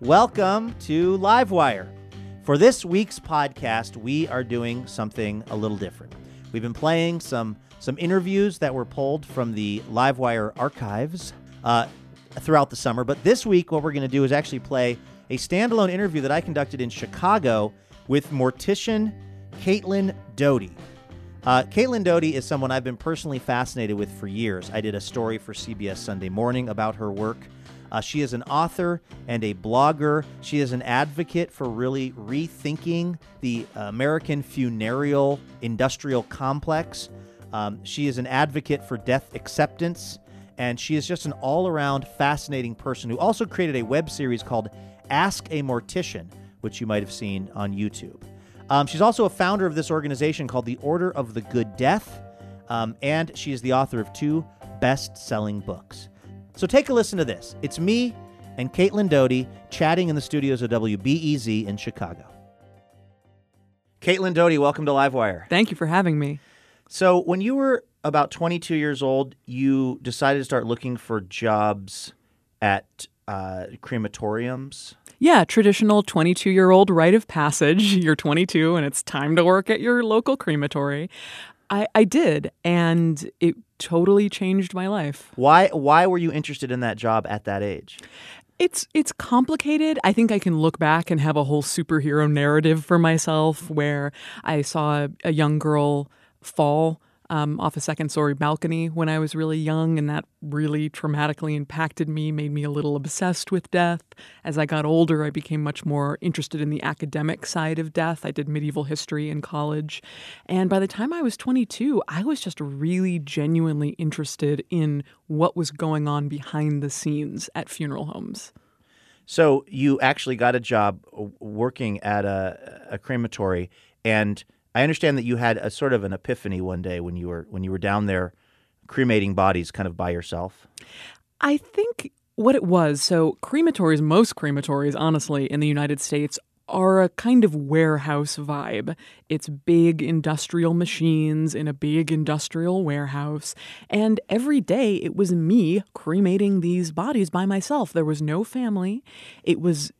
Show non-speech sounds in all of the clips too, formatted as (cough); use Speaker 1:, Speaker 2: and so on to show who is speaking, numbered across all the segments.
Speaker 1: Welcome to Livewire. For this week's podcast, we are doing something a little different. We've been playing some some interviews that were pulled from the Livewire archives uh, throughout the summer. But this week, what we're going to do is actually play a standalone interview that I conducted in Chicago with mortician Caitlin Doughty. Uh, Caitlin Doughty is someone I've been personally fascinated with for years. I did a story for CBS Sunday Morning about her work. Uh, she is an author and a blogger. She is an advocate for really rethinking the American funereal industrial complex. Um, she is an advocate for death acceptance, and she is just an all around fascinating person who also created a web series called Ask a Mortician, which you might have seen on YouTube. Um, she's also a founder of this organization called the Order of the Good Death, um, and she is the author of two best selling books. So take a listen to this. It's me and Caitlin Doughty chatting in the studios of WBEZ in Chicago. Caitlin Doughty, welcome to Livewire.
Speaker 2: Thank you for having me.
Speaker 1: So, when you were about 22 years old, you decided to start looking for jobs at uh, crematoriums.
Speaker 2: Yeah, traditional 22 year old rite of passage. (laughs) You're 22 and it's time to work at your local crematory. I, I did, and it totally changed my life.
Speaker 1: Why why were you interested in that job at that age?
Speaker 2: It's it's complicated. I think I can look back and have a whole superhero narrative for myself where I saw a young girl fall um, off a second story balcony when I was really young, and that really traumatically impacted me, made me a little obsessed with death. As I got older, I became much more interested in the academic side of death. I did medieval history in college. And by the time I was 22, I was just really genuinely interested in what was going on behind the scenes at funeral homes.
Speaker 1: So you actually got a job working at a, a crematory and – I understand that you had a sort of an epiphany one day when you were when you were down there cremating bodies kind of by yourself.
Speaker 2: I think what it was, so crematories, most crematories, honestly, in the United States are a kind of warehouse vibe. It's big industrial machines in a big industrial warehouse. And every day it was me cremating these bodies by myself. There was no family. It was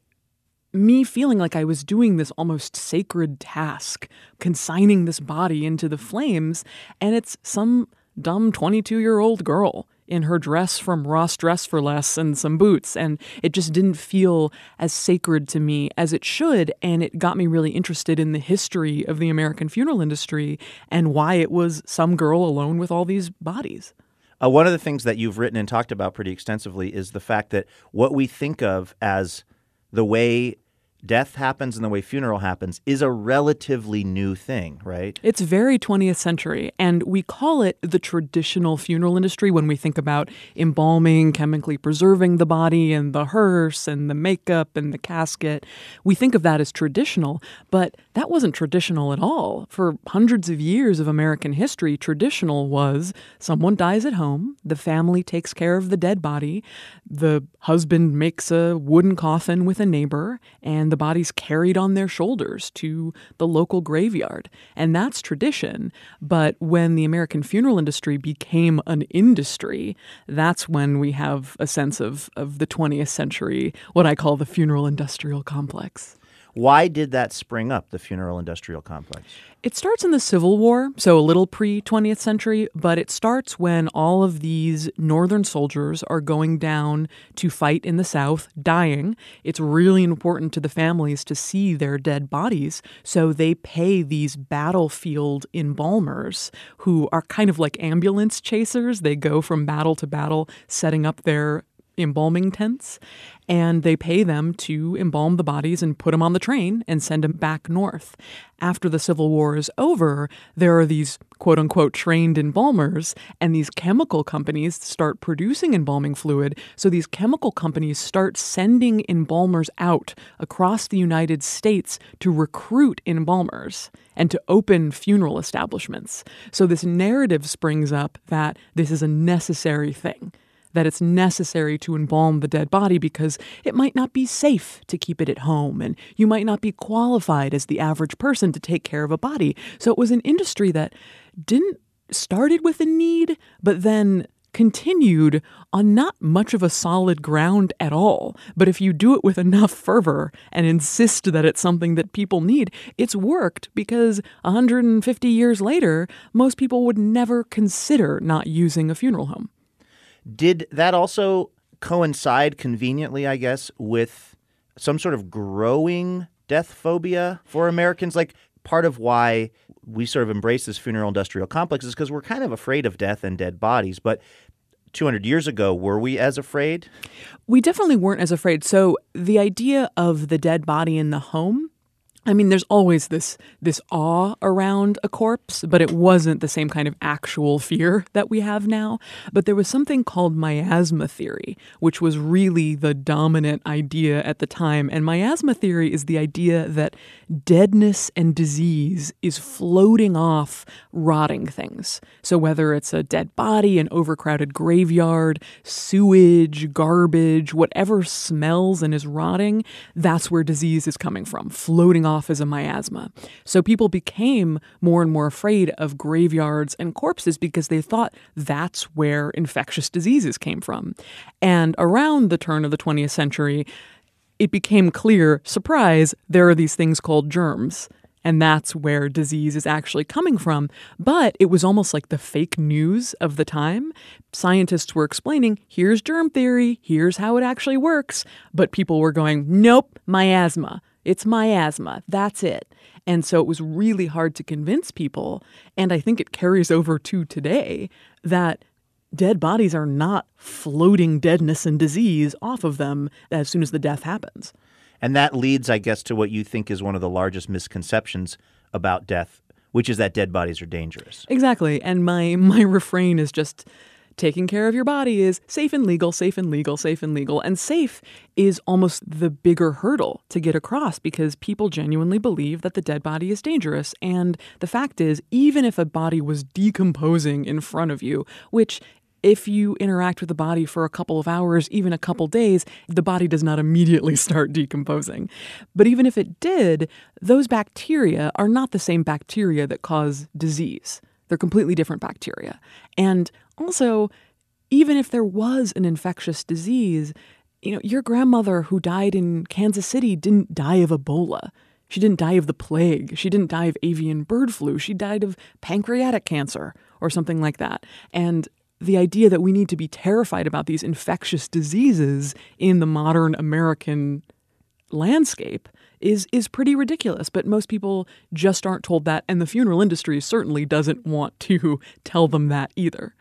Speaker 2: me feeling like I was doing this almost sacred task, consigning this body into the flames, and it's some dumb 22 year old girl in her dress from Ross Dress for Less and some boots. And it just didn't feel as sacred to me as it should. And it got me really interested in the history of the American funeral industry and why it was some girl alone with all these bodies.
Speaker 1: Uh, one of the things that you've written and talked about pretty extensively is the fact that what we think of as the way death happens and the way funeral happens is a relatively new thing, right?
Speaker 2: It's very 20th century. And we call it the traditional funeral industry when we think about embalming, chemically preserving the body, and the hearse, and the makeup, and the casket. We think of that as traditional, but that wasn't traditional at all. For hundreds of years of American history, traditional was someone dies at home, the family takes care of the dead body, the husband makes a wooden coffin with a neighbor, and and the bodies carried on their shoulders to the local graveyard. And that's tradition. But when the American funeral industry became an industry, that's when we have a sense of, of the 20th century, what I call the funeral industrial complex.
Speaker 1: Why did that spring up, the funeral industrial complex?
Speaker 2: It starts in the Civil War, so a little pre 20th century, but it starts when all of these Northern soldiers are going down to fight in the South, dying. It's really important to the families to see their dead bodies, so they pay these battlefield embalmers who are kind of like ambulance chasers. They go from battle to battle, setting up their embalming tents, and they pay them to embalm the bodies and put them on the train and send them back north. After the Civil War is over, there are these quote unquote trained embalmers, and these chemical companies start producing embalming fluid. So these chemical companies start sending embalmers out across the United States to recruit embalmers and to open funeral establishments. So this narrative springs up that this is a necessary thing that it's necessary to embalm the dead body because it might not be safe to keep it at home and you might not be qualified as the average person to take care of a body. So it was an industry that didn't started with a need but then continued on not much of a solid ground at all. But if you do it with enough fervor and insist that it's something that people need, it's worked because 150 years later, most people would never consider not using a funeral home.
Speaker 1: Did that also coincide conveniently, I guess, with some sort of growing death phobia for Americans? Like, part of why we sort of embrace this funeral industrial complex is because we're kind of afraid of death and dead bodies. But 200 years ago, were we as afraid?
Speaker 2: We definitely weren't as afraid. So, the idea of the dead body in the home I mean, there's always this this awe around a corpse, but it wasn't the same kind of actual fear that we have now. But there was something called miasma theory, which was really the dominant idea at the time. And miasma theory is the idea that deadness and disease is floating off rotting things. So whether it's a dead body, an overcrowded graveyard, sewage, garbage, whatever smells and is rotting, that's where disease is coming from, floating off as a miasma. So people became more and more afraid of graveyards and corpses because they thought that's where infectious diseases came from. And around the turn of the 20th century, it became clear surprise, there are these things called germs and that's where disease is actually coming from. But it was almost like the fake news of the time. Scientists were explaining, here's germ theory, here's how it actually works. But people were going, nope, miasma. It's miasma. That's it. And so it was really hard to convince people. And I think it carries over to today that dead bodies are not floating deadness and disease off of them as soon as the death happens.
Speaker 1: And that leads, I guess, to what you think is one of the largest misconceptions about death, which is that dead bodies are dangerous.
Speaker 2: Exactly. And my (laughs) my refrain is just taking care of your body is safe and legal, safe and legal, safe and legal. And safe is almost the bigger hurdle to get across because people genuinely believe that the dead body is dangerous. And the fact is, even if a body was decomposing in front of you, which if you interact with the body for a couple of hours, even a couple days, the body does not immediately (laughs) start decomposing. But even if it did, those bacteria are not the same bacteria that cause disease. They're completely different bacteria. And also, even if there was an infectious disease, you know, your grandmother who died in Kansas City didn't die of Ebola. She didn't die of the plague. She didn't die of avian bird flu. She died of pancreatic cancer or something like that. And the idea that we need to be terrified about these infectious diseases in the modern American landscape is is pretty ridiculous but most people just aren't told that and the funeral industry certainly doesn't want to (laughs) tell them that either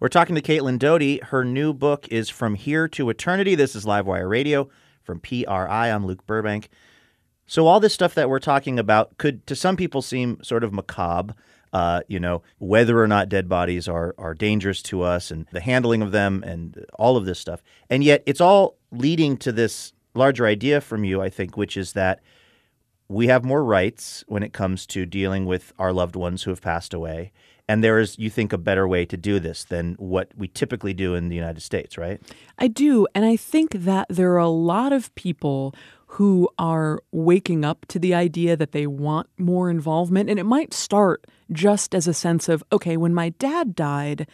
Speaker 1: we're talking to Caitlin Doughty. Her new book is From Here to Eternity. This is Livewire Radio from PRI. I'm Luke Burbank. So, all this stuff that we're talking about could, to some people, seem sort of macabre. Uh, you know, whether or not dead bodies are, are dangerous to us and the handling of them and all of this stuff. And yet, it's all leading to this larger idea from you, I think, which is that we have more rights when it comes to dealing with our loved ones who have passed away. And there is, you think, a better way to do this than what we typically do in the United States, right?
Speaker 2: I do. And I think that there are a lot of people who are waking up to the idea that they want more involvement. And it might start just as a sense of, okay, when my dad died,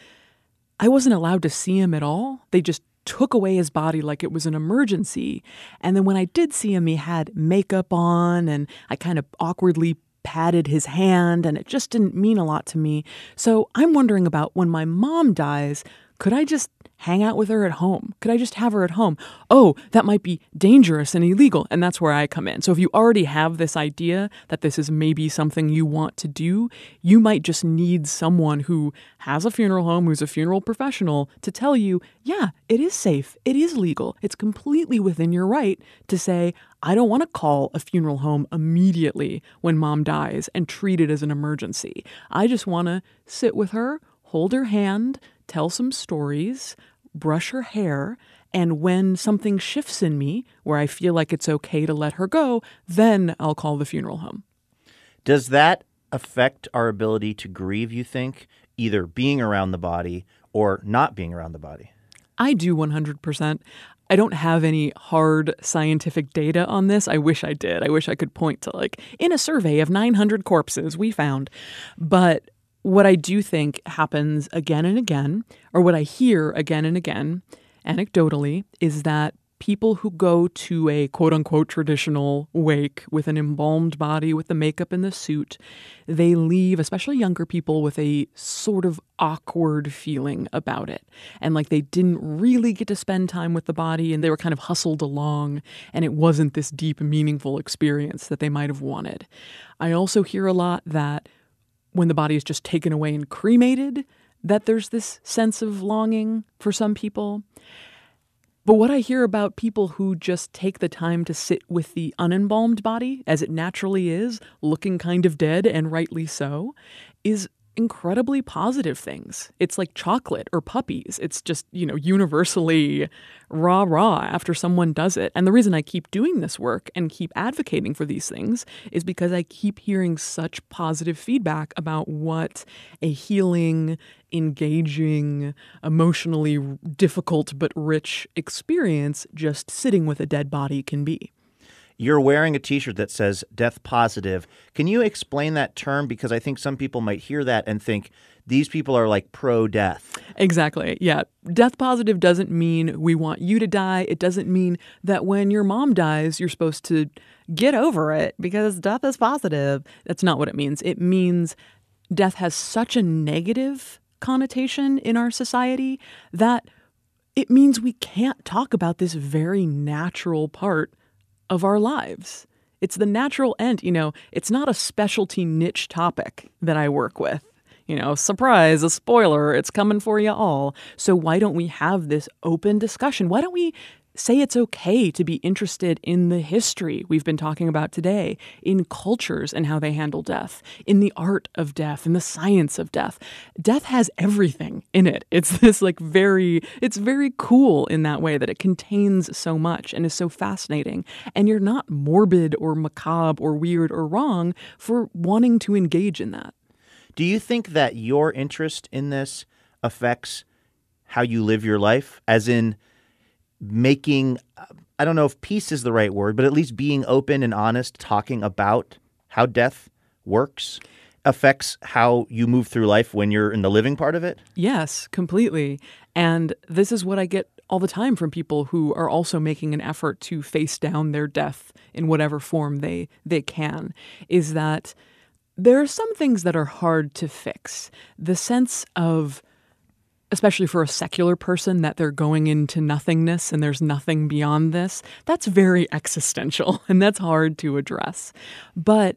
Speaker 2: I wasn't allowed to see him at all. They just took away his body like it was an emergency. And then when I did see him, he had makeup on, and I kind of awkwardly patted his hand, and it just didn't mean a lot to me. So I'm wondering about when my mom dies, could I just hang out with her at home? Could I just have her at home? Oh, that might be dangerous and illegal. And that's where I come in. So if you already have this idea that this is maybe something you want to do, you might just need someone who has a funeral home, who's a funeral professional, to tell you, yeah, it is safe. It is legal. It's completely within your right to say, I don't want to call a funeral home immediately when mom dies and treat it as an emergency. I just want to sit with her, hold her hand, tell some stories, brush her hair, and when something shifts in me where I feel like it's okay to let her go, then I'll call the funeral home.
Speaker 1: Does that affect our ability to grieve, you think, either being around the body or not being around the body?
Speaker 2: I do 100%. I don't have any hard scientific data on this. I wish I did. I wish I could point to, like, in a survey of 900 corpses, we found. But what I do think happens again and again, or what I hear again and again, anecdotally, is that people who go to a quote unquote traditional wake with an embalmed body with the makeup and the suit, they leave, especially younger people, with a sort of awkward feeling about it. And like they didn't really get to spend time with the body and they were kind of hustled along, and it wasn't this deep, meaningful experience that they might have wanted. I also hear a lot that when the body is just taken away and cremated, that there's this sense of longing for some people. But what I hear about people who just take the time to sit with the unembalmed body as it naturally is, looking kind of dead and rightly so, is incredibly positive things. It's like chocolate or puppies. It's just, you know, universally rah rah after someone does it. And the reason I keep doing this work and keep advocating for these things is because I keep hearing such positive feedback about what a healing, engaging, emotionally difficult but rich experience just sitting with a dead body can be.
Speaker 1: You're wearing a t shirt that says death positive. Can you explain that term? Because I think some people might hear that and think these people are like pro death.
Speaker 2: Exactly. Yeah. Death positive doesn't mean we want you to die. It doesn't mean that when your mom dies, you're supposed to get over it because death is positive. That's not what it means. It means death has such a negative connotation in our society that it means we can't talk about this very natural part of our lives. It's the natural end. You know, it's not a specialty niche topic that I work with. You know, surprise, a spoiler, it's coming for you all. So why don't we have this open discussion? Why don't we say it's okay to be interested in the history we've been talking about today, in cultures and how they handle death, in the art of death, in the science of death. Death has everything in it. It's (laughs) this like very, it's very cool in that way that it contains so much and is so fascinating. And you're not morbid or macabre or weird or wrong for wanting to engage in that.
Speaker 1: Do you think that your interest in this affects how you live your life? As in, making I don't know if peace is the right word, but at least being open and honest, talking about how death works affects how you move through life when you're in the living part of it?
Speaker 2: Yes, completely. And this is what I get all the time from people who are also making an effort to face down their death in whatever form they they can is that there are some things that are hard to fix. The sense of especially for a secular person, that they're going into nothingness and there's nothing beyond this, that's very existential (laughs) and that's hard to address. But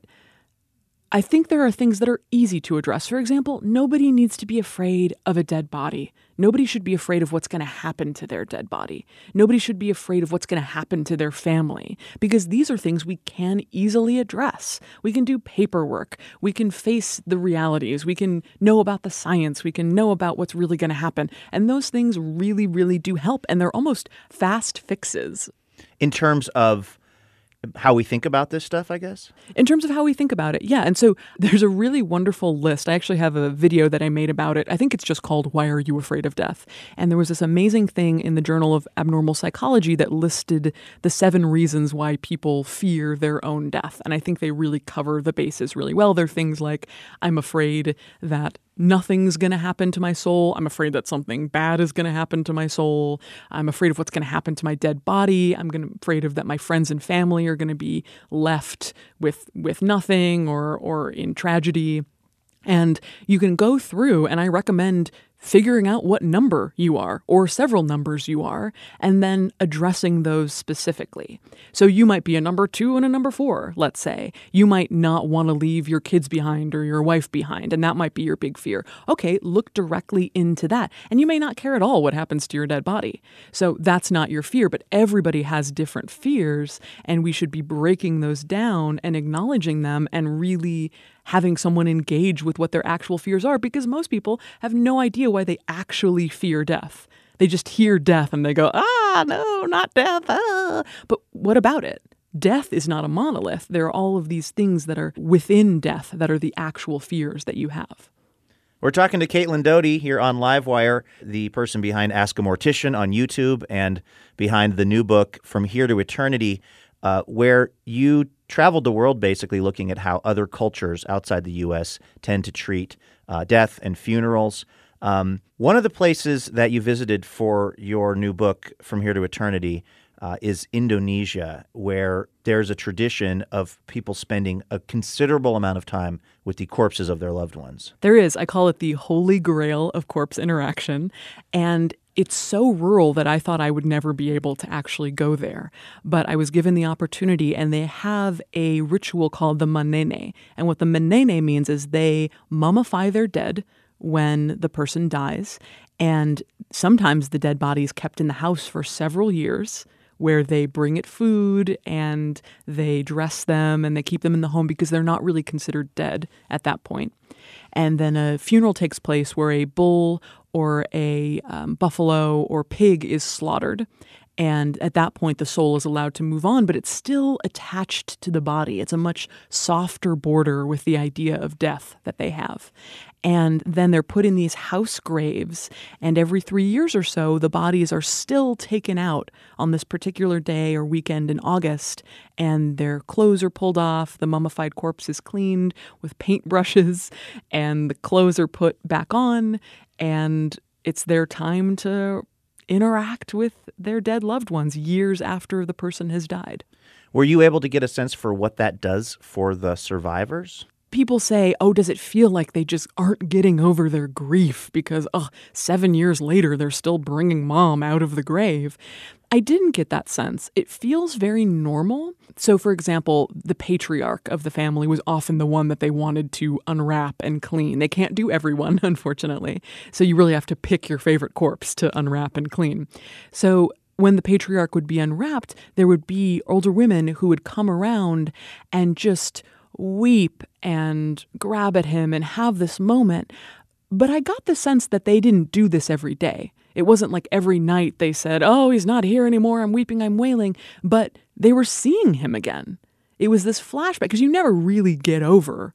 Speaker 2: I think there are things that are easy to address. For example, nobody needs to be afraid of a dead body. Nobody should be afraid of what's going to happen to their dead body. Nobody should be afraid of what's going to happen to their family because these are things we can easily address. We can do paperwork. We can face the realities. We can know about the science. We can know about what's really going to happen. And those things really, really do help. And they're almost fast fixes.
Speaker 1: In terms of how we think about this stuff, I guess?
Speaker 2: In terms of how we think about it, yeah. And so (laughs) there's a really wonderful list. I actually have a video that I made about it. I think it's just called Why Are You Afraid of Death? And there was this amazing thing in the Journal of Abnormal Psychology that listed the seven reasons why people fear their own death. And I think they really cover the bases really well. There are things like I'm afraid that nothing's going to happen to my soul. I'm afraid that something bad is going to happen to my soul. I'm afraid of what's going to happen to my dead body. I'm to afraid of that my friends and family are going to be left with with nothing or or in tragedy. And you can go through and I recommend figuring out what number you are or several numbers you are, and then addressing those specifically. So you might be a number two and a number four, let's say. You might not want to leave your kids behind or your wife behind, and that might be your big fear. Okay, look directly into that. And you may not care at all what happens to your dead body. So that's not your fear, but everybody has different fears, and we should be breaking those down and acknowledging them and really having someone engage with what their actual fears are because most people have no idea why they actually fear death. They just hear death and they go, ah, no, not death. Ah. But what about it? Death is not a monolith. There are all of these things that are within death that are the actual fears that you have.
Speaker 1: We're talking to Caitlin Doughty here on Livewire, the person behind Ask a Mortician on YouTube and behind the new book From Here to Eternity, uh, where you traveled the world basically looking at how other cultures outside the U.S. tend to treat uh, death and funerals. Um, one of the places that you visited for your new book, From Here to Eternity, uh, is Indonesia, where there's a tradition of people spending a considerable amount of time with the corpses of their loved ones.
Speaker 2: There is. I call it the holy grail of corpse interaction. And it's so rural that I thought I would never be able to actually go there. But I was given the opportunity, and they have a ritual called the manene. And what the manene means is they mummify their dead when the person dies. And sometimes the dead body is kept in the house for several years where they bring it food and they dress them and they keep them in the home because they're not really considered dead at that point. And then a funeral takes place where a bull or a um, buffalo or pig is slaughtered. And at that point, the soul is allowed to move on, but it's still attached to the body. It's a much softer border with the idea of death that they have. And then they're put in these house graves. And every three years or so, the bodies are still taken out on this particular day or weekend in August. And their clothes are pulled off. The mummified corpse is cleaned with paintbrushes. And the clothes are put back on. And it's their time to interact with their dead loved ones years after the person has died.
Speaker 1: Were you able to get a sense for what that does for the survivors?
Speaker 2: people say, oh, does it feel like they just aren't getting over their grief because, oh, seven years later, they're still bringing mom out of the grave? I didn't get that sense. It feels very normal. So, for example, the patriarch of the family was often the one that they wanted to unwrap and clean. They can't do everyone, (laughs) unfortunately. So, you really have to pick your favorite corpse to unwrap and clean. So, when the patriarch would be unwrapped, there would be older women who would come around and just weep and grab at him and have this moment. But I got the sense that they didn't do this every day. It wasn't like every night they said, Oh, he's not here anymore. I'm weeping, I'm wailing. But they were seeing him again. It was this flashback because you never really get over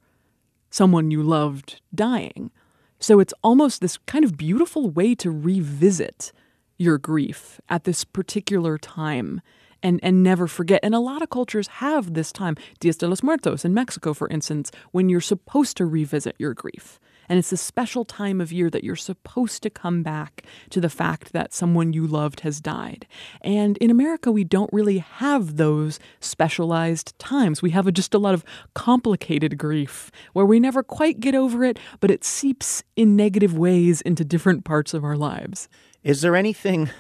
Speaker 2: someone you loved dying. So it's almost this kind of beautiful way to revisit your grief at this particular time and, and never forget. And a lot of cultures have this time, Dias de los Muertos in Mexico, for instance, when you're supposed to revisit your grief. And it's a special time of year that you're supposed to come back to the fact that someone you loved has died. And in America, we don't really have those specialized times. We have a, just a lot of complicated grief where we never quite get over it, but it seeps in negative ways into different parts of our lives.
Speaker 1: Is there anything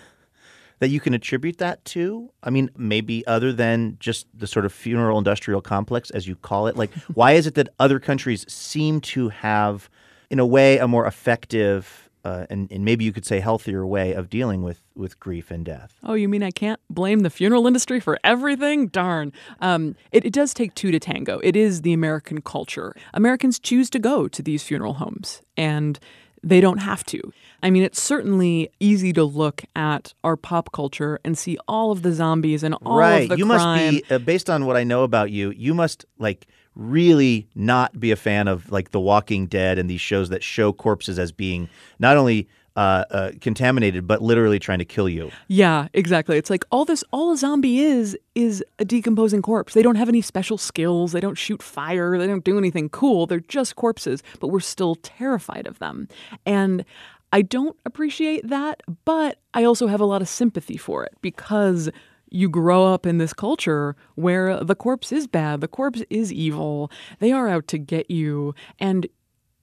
Speaker 1: that you can attribute that to? I mean, maybe other than just the sort of funeral industrial complex, as you call it. Like, (laughs) why is it that other countries seem to have, in a way, a more effective uh, and, and maybe you could say healthier way of dealing with, with grief and death.
Speaker 2: Oh, you mean I can't blame the funeral industry for everything? Darn. Um, it, it does take two to tango. It is the American culture. Americans choose to go to these funeral homes, and they don't have to. I mean, it's certainly easy to look at our pop culture and see all of the zombies and all
Speaker 1: right.
Speaker 2: of the
Speaker 1: you
Speaker 2: crime.
Speaker 1: must be uh, based on what I know about you. You must like really not be a fan of like The Walking Dead and these shows that show corpses as being not only uh, uh, contaminated but literally trying to kill you.
Speaker 2: Yeah, exactly. It's like all this all a zombie is is a decomposing corpse. They don't have any special skills. They don't shoot fire. They don't do anything cool. They're just corpses, but we're still terrified of them. And I don't appreciate that, but I also have a lot of sympathy for it because you grow up in this culture where the corpse is bad, the corpse is evil. They are out to get you and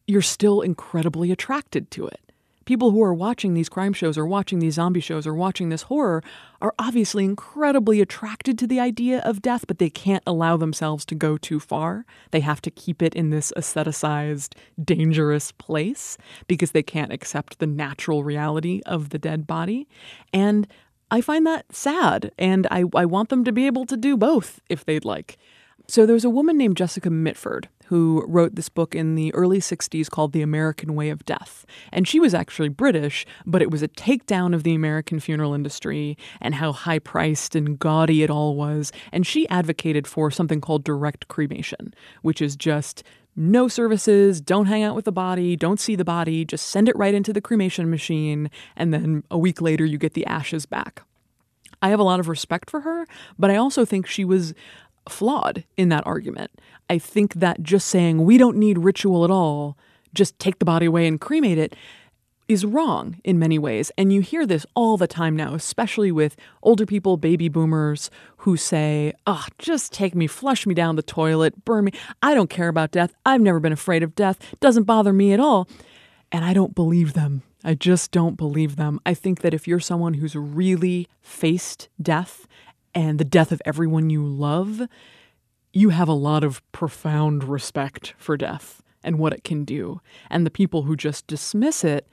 Speaker 2: you're still incredibly attracted to it people who are watching these crime shows or watching these zombie shows or watching this horror are obviously incredibly attracted to the idea of death, but they can't allow themselves to go too far. They have to keep it in this aestheticized, dangerous place because they can't accept the natural reality of the dead body. And I find that sad, and I, I want them to be able to do both if they'd like. So there's a woman named Jessica Mitford who wrote this book in the early 60s called The American Way of Death. And she was actually British, but it was a takedown of the American funeral industry and how high priced and gaudy it all was. And she advocated for something called direct cremation, which is just no services, don't hang out with the body, don't see the body, just send it right into the cremation machine, and then a week later you get the ashes back. I have a lot of respect for her, but I also think she was flawed in that argument. I think that just saying we don't need ritual at all, just take the body away and cremate it, is wrong in many ways. And you hear this all the time now, especially with older people, baby boomers, who say, oh, just take me, flush me down the toilet, burn me. I don't care about death. I've never been afraid of death. It doesn't bother me at all. And I don't believe them. I just don't believe them. I think that if you're someone who's really faced death and the death of everyone you love, you have a lot of profound respect for death and what it can do. And the people who just dismiss it,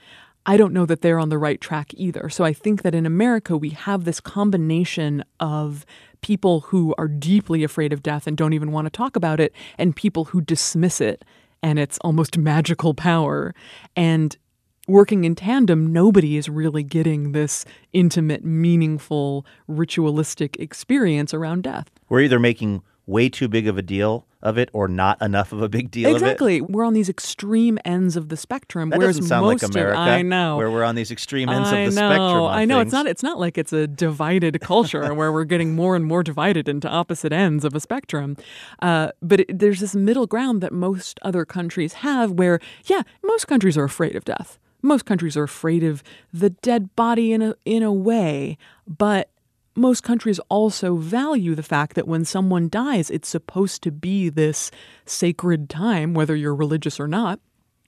Speaker 2: I don't know that they're on the right track either. So I think that in America, we have this combination of people who are deeply afraid of death and don't even want to talk about it, and people who dismiss it and its almost (laughs) magical power. And working in tandem, nobody is really getting this intimate, meaningful, ritualistic experience around death.
Speaker 1: We're either making way too big of a deal of it or not enough of a big deal of it.
Speaker 2: exactly. We're on these extreme ends of the spectrum.
Speaker 1: That
Speaker 2: whereas
Speaker 1: doesn't sound
Speaker 2: most
Speaker 1: like America.
Speaker 2: Of, I know.
Speaker 1: Where we're on these extreme ends
Speaker 2: I
Speaker 1: of the
Speaker 2: know,
Speaker 1: spectrum.
Speaker 2: I know. It's not. It's not like it's a divided culture (laughs) where we're getting more and more divided into opposite ends of a spectrum. Uh, but it, there's this middle ground that most other countries have, where yeah, most countries are afraid of death. Most countries are afraid of the dead body in a in a way, but most countries also value the fact that when someone dies, it's supposed to be this sacred time, whether you're religious or not.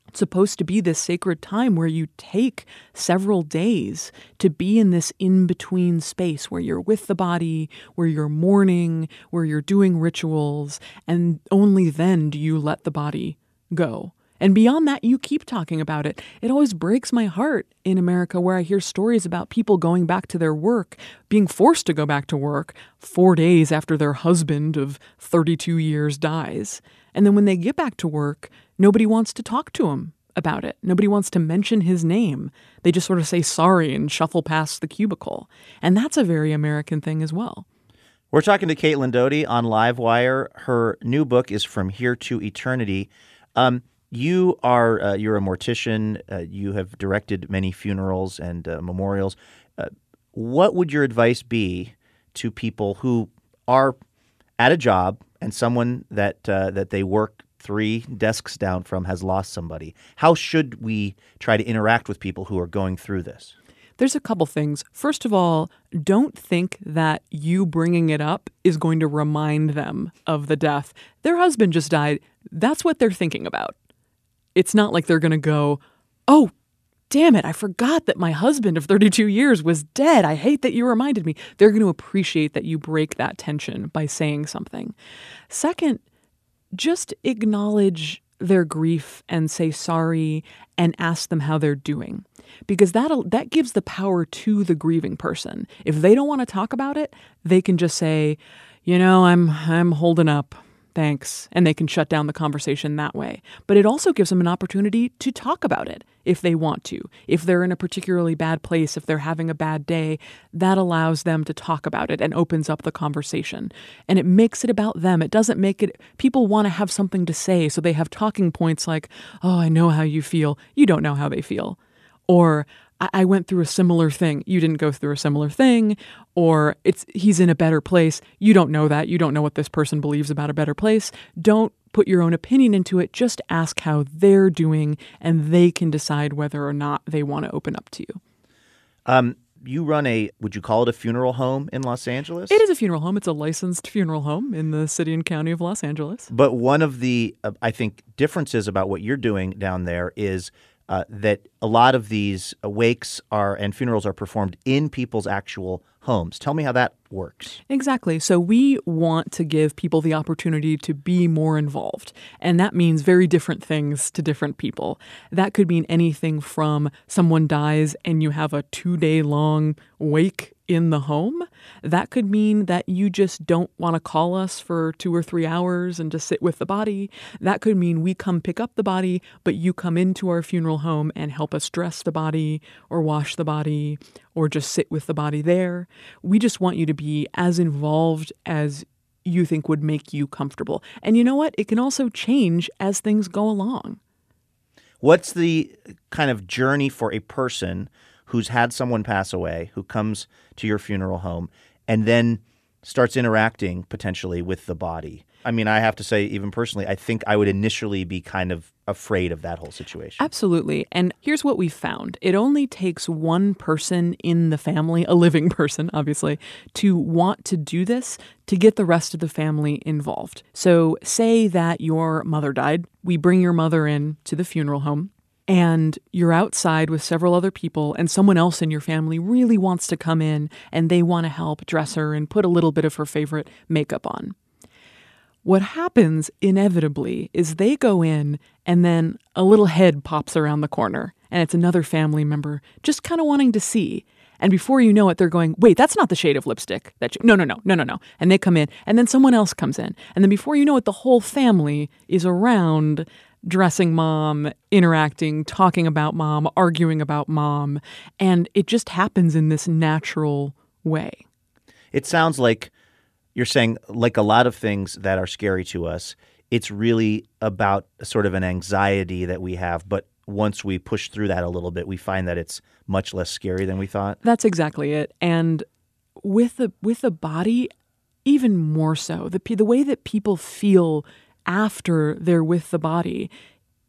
Speaker 2: It's supposed to be this sacred time where you take several days to be in this in between space where you're with the body, where you're mourning, where you're doing rituals, and only then do you let the body go. And beyond that, you keep talking about it. It always breaks my heart in America where I hear stories about people going back to their work, being forced to go back to work four days after their husband of 32 years dies. And then when they get back to work, nobody wants to talk to them about it. Nobody wants to mention his name. They just sort of say sorry and shuffle past the cubicle. And that's a very American thing as well.
Speaker 1: We're talking to Caitlin Doughty on Livewire. Her new book is From Here to Eternity. Um, you are uh, you're a mortician. Uh, you have directed many funerals and uh, memorials. Uh, what would your advice be to people who are at a job and someone that uh, that they work three desks down from has lost somebody? How should we try to interact with people who are going through this?
Speaker 2: There's a couple things. First of all, don't think that you bringing it up is going to remind them of the death. Their husband just died. That's what they're thinking about it's not like they're going to go, oh, damn it, I forgot that my husband of 32 years was dead. I hate that you reminded me. They're going to appreciate that you break that tension by saying something. Second, just acknowledge their grief and say sorry and ask them how they're doing because that that gives the power to the grieving person. If they don't want to talk about it, they can just say, "You know, I'm I'm holding up. Thanks. And they can shut down the conversation that way. But it also gives them an opportunity to talk about it if they want to. If they're in a particularly bad place, if they're having a bad day, that allows them to talk about it and opens up the conversation. And it makes it about them. It doesn't make it, people want to have something to say. So they have talking points like, oh, I know how you feel. You don't know how they feel. Or, I went through a similar thing. You didn't go through a similar thing, or it's he's in a better place. You don't know that. You don't know what this person believes about a better place. Don't put your own opinion into it. Just ask how they're doing, and they can decide whether or not they want to open up to you.
Speaker 1: Um, you run a would you call it a funeral home in Los Angeles?
Speaker 2: It is a funeral home. It's a licensed funeral home in the city and county of Los Angeles.
Speaker 1: But one of the uh, I think differences about what you're doing down there is uh, that a lot of these wakes are and funerals are performed in people's actual homes. Tell me how that works.
Speaker 2: Exactly. So we want to give people the opportunity to be more involved. And that means very different things to different people. That could mean anything from someone dies and you have a two day long wake in the home. That could mean that you just don't want to call us for two or three hours and just sit with the body. That could mean we come pick up the body, but you come into our funeral home and help us dress the body or wash the body or just sit with the body there. We just want you to be as involved as you think would make you comfortable. And you know what? It can also change as things go along.
Speaker 1: What's the kind of journey for a person who's had someone pass away, who comes to your funeral home, and then starts interacting potentially with the body. I mean, I have to say, even personally, I think I would initially be kind of afraid of that whole situation.
Speaker 2: Absolutely. And here's what we found it only takes one person in the family, a living (laughs) person, obviously, to want to do this to get the rest of the family involved. So, say that your mother died, we bring your mother in to the funeral home and you're outside with several other people, and someone else in your family really wants to come in and they want to help dress her and put a little bit of her favorite makeup on. What happens inevitably is they go in, and then a little head pops around the corner, and it's another family member just kind of wanting to see. And before you know it, they're going, wait, that's not the shade of lipstick. That you- no, no, no, no, no, no. And they come in, and then someone else comes in. And then before you know it, the whole family is around dressing mom, interacting, talking about mom, arguing about mom. And it just happens in this natural way.
Speaker 1: It sounds like you're saying, like a lot of things that are scary to us, it's really about sort of an anxiety that we have. But once we push through that a little bit, we find that it's much less scary than we thought.
Speaker 2: That's exactly it. And with the with the body, even more so. The the way that people feel after they're with the body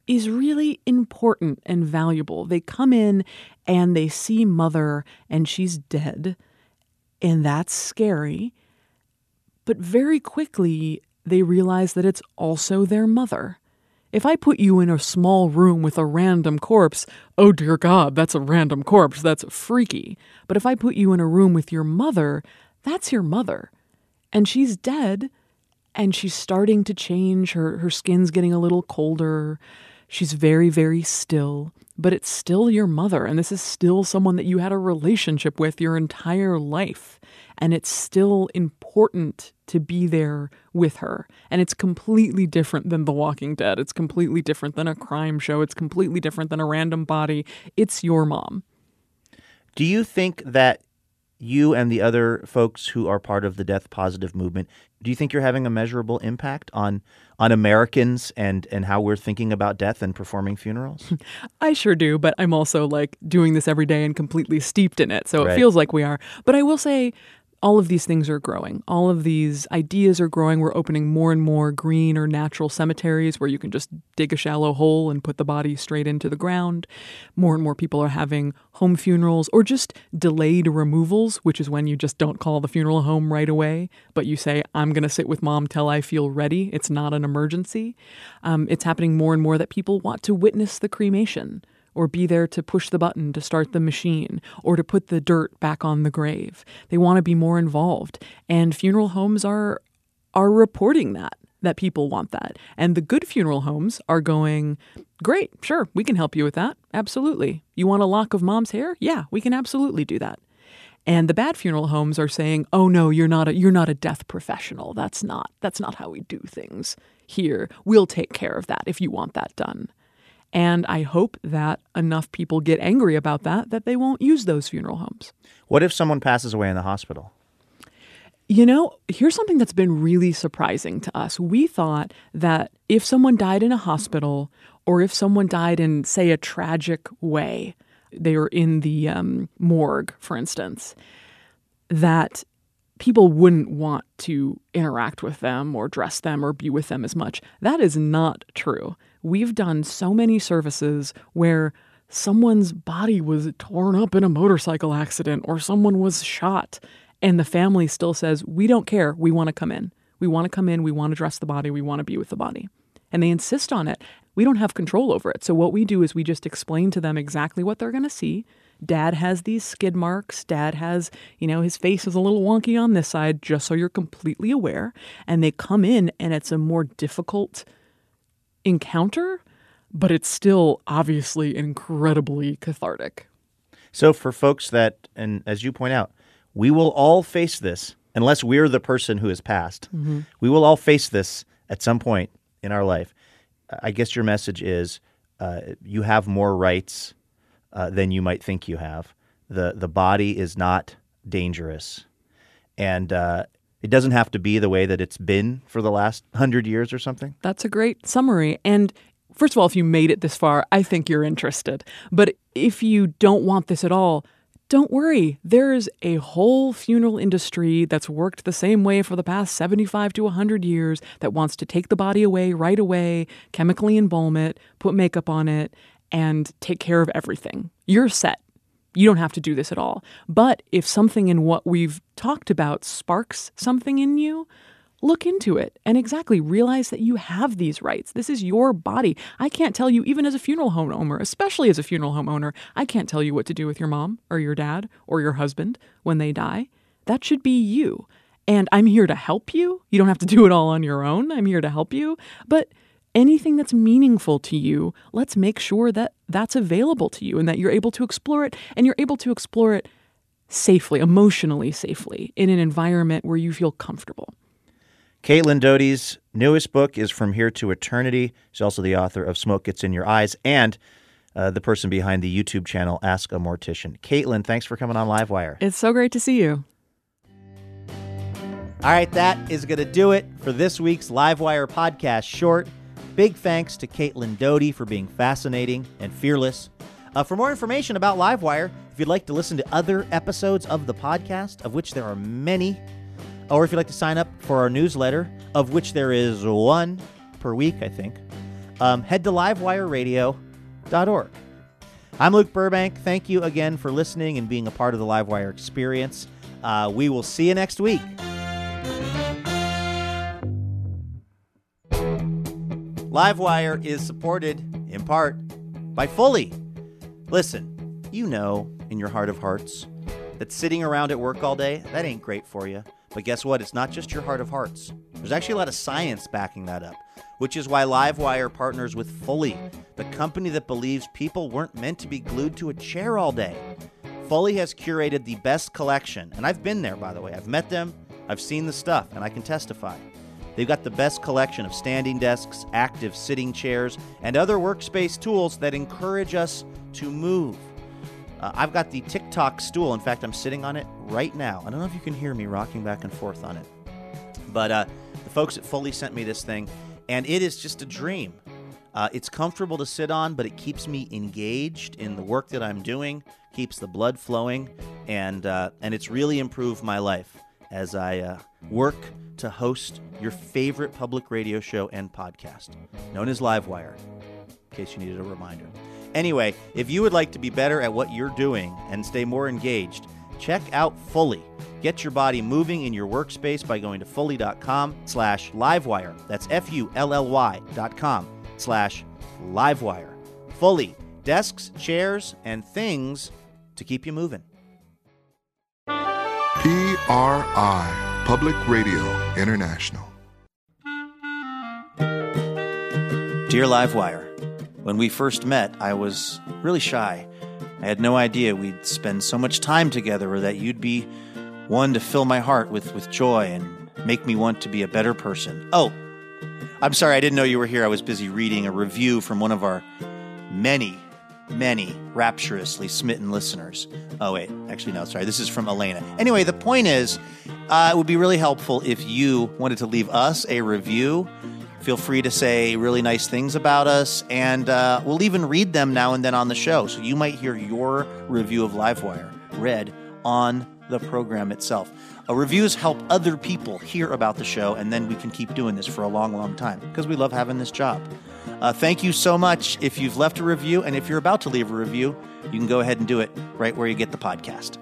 Speaker 2: is really important and valuable. They come in and they see mother and she's dead, and that's scary. But very quickly, they realize that it's also their mother. If I put you in a small room with a random corpse, oh dear God, that's a random corpse, that's freaky. But if I put you in a room with your mother, that's your mother. And she's dead, and she's starting to change. Her her skin's getting a little colder. She's very very still, but it's still your mother and this is still someone that you had a relationship with your entire life. And it's still important to be there with her. And it's completely different than The Walking Dead. It's completely different than a crime show. It's completely different than a random body. It's your mom.
Speaker 1: Do you think that you and the other folks who are part of the death positive movement, do you think you're having a measurable impact on on Americans and and how we're thinking about death and performing funerals? (laughs)
Speaker 2: I sure do, but I'm also like doing this every day and completely steeped in it. So
Speaker 1: Right.
Speaker 2: it feels like we are. But I will say all of these things are growing. All of these ideas are growing. We're opening more and more green or natural cemeteries where you can just dig a shallow hole and put the body straight into the ground. More and more people are having home funerals or just delayed removals, which is when you just don't call the funeral home right away, but you say, I'm going to sit with mom till I feel ready. It's not an emergency. Um, it's happening more and more that people want to witness the cremation or be there to push the button to start the machine or to put the dirt back on the grave. They want to be more involved. And funeral homes are are reporting that that people want that. And the good funeral homes are going, "Great, sure, we can help you with that. Absolutely. You want a lock of mom's hair? Yeah, we can absolutely do that." And the bad funeral homes are saying, "Oh no, you're not a you're not a death professional. That's not that's not how we do things here. We'll take care of that if you want that done." And I hope that enough people get angry about that that they won't use those funeral homes.
Speaker 1: What if someone passes away in the hospital?
Speaker 2: You know, here's something that's been really surprising to us. We thought that if someone died in a hospital or if someone died in, say, a tragic way, they were in the um, morgue, for instance, that people wouldn't want to interact with them or dress them or be with them as much. That is not true. We've done so many services where someone's body was torn up in a motorcycle accident or someone was shot and the family still says, We don't care. We want to come in. We want to come in. We want to dress the body. We want to be with the body. And they insist on it. We don't have control over it. So, what we do is we just explain to them exactly what they're going to see. Dad has these skid marks. Dad has, you know, his face is a little wonky on this side, just so you're completely aware. And they come in, and it's a more difficult encounter, but it's still obviously incredibly cathartic.
Speaker 1: So, for folks that, and as you point out, we will all face this unless we're the person who has passed.
Speaker 2: Mm-hmm.
Speaker 1: We will all face this at some point in our life. I guess your message is uh, you have more rights uh, than you might think you have. the The body is not dangerous, and uh, it doesn't have to be the way that it's been for the last hundred years or something.
Speaker 2: That's a great summary. And first of all, if you made it this far, I think you're interested. But if you don't want this at all, don't worry, there's a whole funeral industry that's worked the same way for the past 75 to 100 years that wants to take the body away right away, chemically embalm it, put makeup on it, and take care of everything. You're set. You don't have to do this at all. But if something in what we've talked about sparks something in you, look into it and exactly realize that you have these rights. This is your body. I can't tell you, even as a funeral home owner, especially as a funeral home owner, I can't tell you what to do with your mom or your dad or your husband when they die. That should be you. And I'm here to help you. You don't have to do it all on your own. I'm here to help you. But anything that's meaningful to you, let's make sure that that's available to you and that you're able to explore it and you're able to explore it safely, emotionally safely, in an environment where you feel comfortable.
Speaker 1: Caitlin Doughty's newest book is From Here to Eternity. She's also the author of Smoke Gets in Your Eyes and uh, the person behind the YouTube channel Ask a Mortician. Caitlin, thanks for coming on Livewire.
Speaker 2: It's so great to see you.
Speaker 1: All right, that is going to do it for this week's Livewire podcast short. Big thanks to Caitlin Doughty for being fascinating and fearless. Uh, for more information about Livewire, if you'd like to listen to other episodes of the podcast, of which there are many, or if you'd like to sign up for our newsletter, of which there is one per week, I think, um, head to livewireradio.org. I'm Luke Burbank. Thank you again for listening and being a part of the Livewire experience. Uh, we will see you next week. Livewire is supported in part by Fully. Listen, you know in your heart of hearts that sitting around at work all day, that ain't great for you. But guess what? It's not just your heart of hearts. There's actually a lot of science backing that up, which is why Livewire partners with Fully, the company that believes people weren't meant to be glued to a chair all day. Fully has curated the best collection, and I've been there, by the way. I've met them, I've seen the stuff, and I can testify. They've got the best collection of standing desks, active sitting chairs, and other workspace tools that encourage us to move. Uh, I've got the TikTok stool. In fact, I'm sitting on it right now. I don't know if you can hear me rocking back and forth on it. But uh, the folks at Fully sent me this thing, and it is just a dream. Uh, it's comfortable to sit on, but it keeps me engaged in the work that I'm doing, keeps the blood flowing, and uh, and it's really improved my life as I uh, work to host your favorite public radio show and podcast, known as Livewire. In case you needed a reminder. Anyway, if you would like to be better at what you're doing and stay more engaged, check out Fully. Get your body moving in your workspace by going to fully.com slash livewire. That's F-U-L-L-Y dot com slash livewire. Fully. Desks, chairs, and things to keep you moving.
Speaker 3: PRI, Public Radio International.
Speaker 1: Dear Livewire, when we first met, I was really shy. I had no idea we'd spend so much time together or that you'd be one to fill my heart with, with joy and make me want to be a better person. Oh, I'm sorry, I didn't know you were here. I was busy reading a review from one of our many, many rapturously smitten listeners. Oh, wait, actually, no, sorry. This is from Elena. Anyway, the point is, uh, it would be really helpful if you wanted to leave us a review. Feel free to say really nice things about us, and uh, we'll even read them now and then on the show. So you might hear your review of Livewire read on the program itself. Uh, reviews help other people hear about the show, and then we can keep doing this for a long, long time because we love having this job. Uh, thank you so much if you've left a review, and if you're about to leave a review, you can go ahead and do it right where you get the podcast.